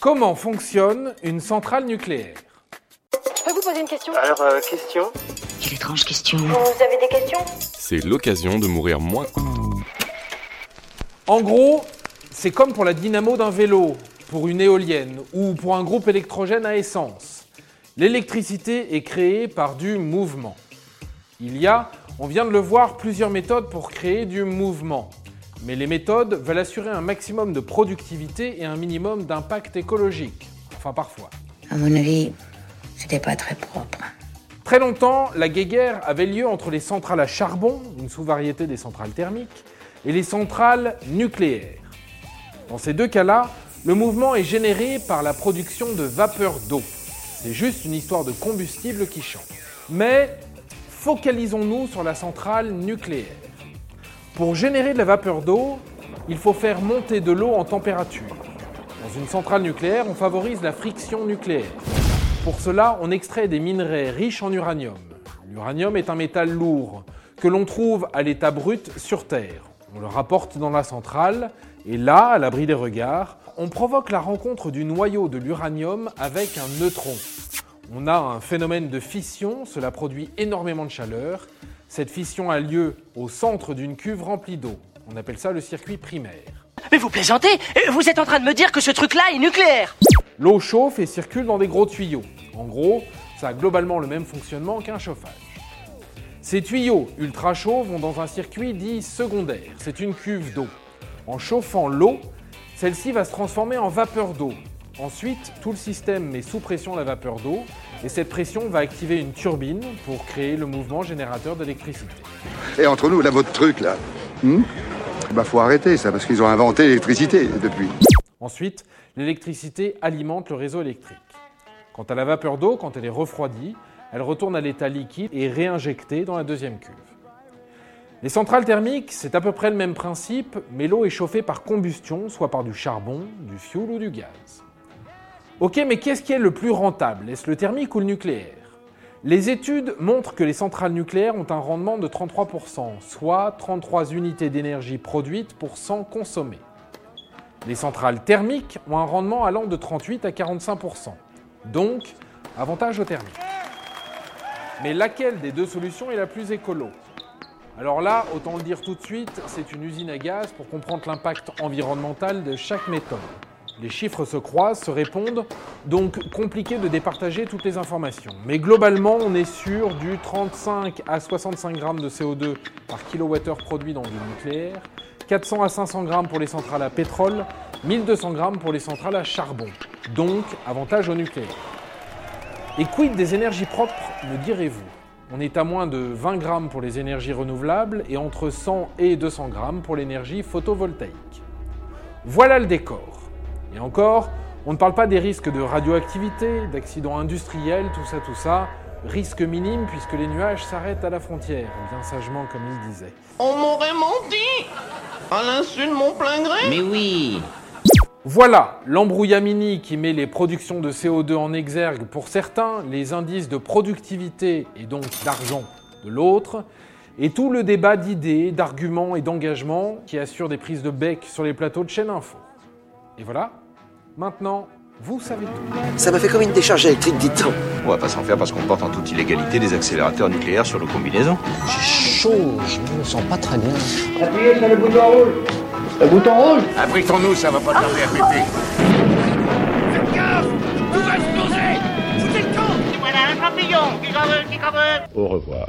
Comment fonctionne une centrale nucléaire Je peux vous poser une question Alors, euh, question Quelle étrange question. Vous avez des questions C'est l'occasion de mourir moins. En gros, c'est comme pour la dynamo d'un vélo, pour une éolienne ou pour un groupe électrogène à essence. L'électricité est créée par du mouvement. Il y a, on vient de le voir, plusieurs méthodes pour créer du mouvement. Mais les méthodes veulent assurer un maximum de productivité et un minimum d'impact écologique. Enfin parfois. À mon avis, c'était pas très propre. Très longtemps, la guéguerre avait lieu entre les centrales à charbon, une sous-variété des centrales thermiques, et les centrales nucléaires. Dans ces deux cas-là, le mouvement est généré par la production de vapeur d'eau. C'est juste une histoire de combustible qui change. Mais focalisons-nous sur la centrale nucléaire. Pour générer de la vapeur d'eau, il faut faire monter de l'eau en température. Dans une centrale nucléaire, on favorise la friction nucléaire. Pour cela, on extrait des minerais riches en uranium. L'uranium est un métal lourd que l'on trouve à l'état brut sur Terre. On le rapporte dans la centrale et là, à l'abri des regards, on provoque la rencontre du noyau de l'uranium avec un neutron. On a un phénomène de fission, cela produit énormément de chaleur. Cette fission a lieu au centre d'une cuve remplie d'eau. On appelle ça le circuit primaire. Mais vous plaisantez Vous êtes en train de me dire que ce truc-là est nucléaire L'eau chauffe et circule dans des gros tuyaux. En gros, ça a globalement le même fonctionnement qu'un chauffage. Ces tuyaux ultra chauds vont dans un circuit dit secondaire. C'est une cuve d'eau. En chauffant l'eau, celle-ci va se transformer en vapeur d'eau. Ensuite, tout le système met sous pression la vapeur d'eau et cette pression va activer une turbine pour créer le mouvement générateur d'électricité. Et entre nous, là, votre truc, là, hmm bah faut arrêter ça, parce qu'ils ont inventé l'électricité depuis. Ensuite, l'électricité alimente le réseau électrique. Quant à la vapeur d'eau, quand elle est refroidie, elle retourne à l'état liquide et est réinjectée dans la deuxième cuve. Les centrales thermiques, c'est à peu près le même principe, mais l'eau est chauffée par combustion, soit par du charbon, du fioul ou du gaz. Ok, mais qu'est-ce qui est le plus rentable? Est-ce le thermique ou le nucléaire? Les études montrent que les centrales nucléaires ont un rendement de 33%, soit 33 unités d'énergie produites pour 100 consommées. Les centrales thermiques ont un rendement allant de 38 à 45%. Donc, avantage au thermique. Mais laquelle des deux solutions est la plus écolo? Alors là, autant le dire tout de suite, c'est une usine à gaz pour comprendre l'impact environnemental de chaque méthode. Les chiffres se croisent, se répondent, donc compliqué de départager toutes les informations. Mais globalement, on est sur du 35 à 65 grammes de CO2 par kilowattheure produit dans du nucléaire, 400 à 500 grammes pour les centrales à pétrole, 1200 grammes pour les centrales à charbon. Donc, avantage au nucléaire. Et quid des énergies propres, me direz-vous? On est à moins de 20 grammes pour les énergies renouvelables et entre 100 et 200 grammes pour l'énergie photovoltaïque. Voilà le décor. Et encore, on ne parle pas des risques de radioactivité, d'accidents industriels, tout ça, tout ça. Risque minime puisque les nuages s'arrêtent à la frontière, bien sagement comme il disait. On m'aurait menti À l'insu de mon plein gré Mais oui voilà l'embrouillamini qui met les productions de CO2 en exergue pour certains, les indices de productivité et donc d'argent de l'autre, et tout le débat d'idées, d'arguments et d'engagements qui assure des prises de bec sur les plateaux de chaîne info. Et voilà, maintenant, vous savez tout. Ça m'a fait comme une décharge électrique, dites-on. On va pas s'en faire parce qu'on porte en toute illégalité des accélérateurs nucléaires sur nos combinaisons. J'ai chaud, je me sens pas très bien. Appuyez sur le bouton rouge. Le bouton rouge Abritons-nous, ça va pas tarder à péter. Faites gaffe Tout va exploser Foutez le camp Voilà un champignon qui. Au revoir.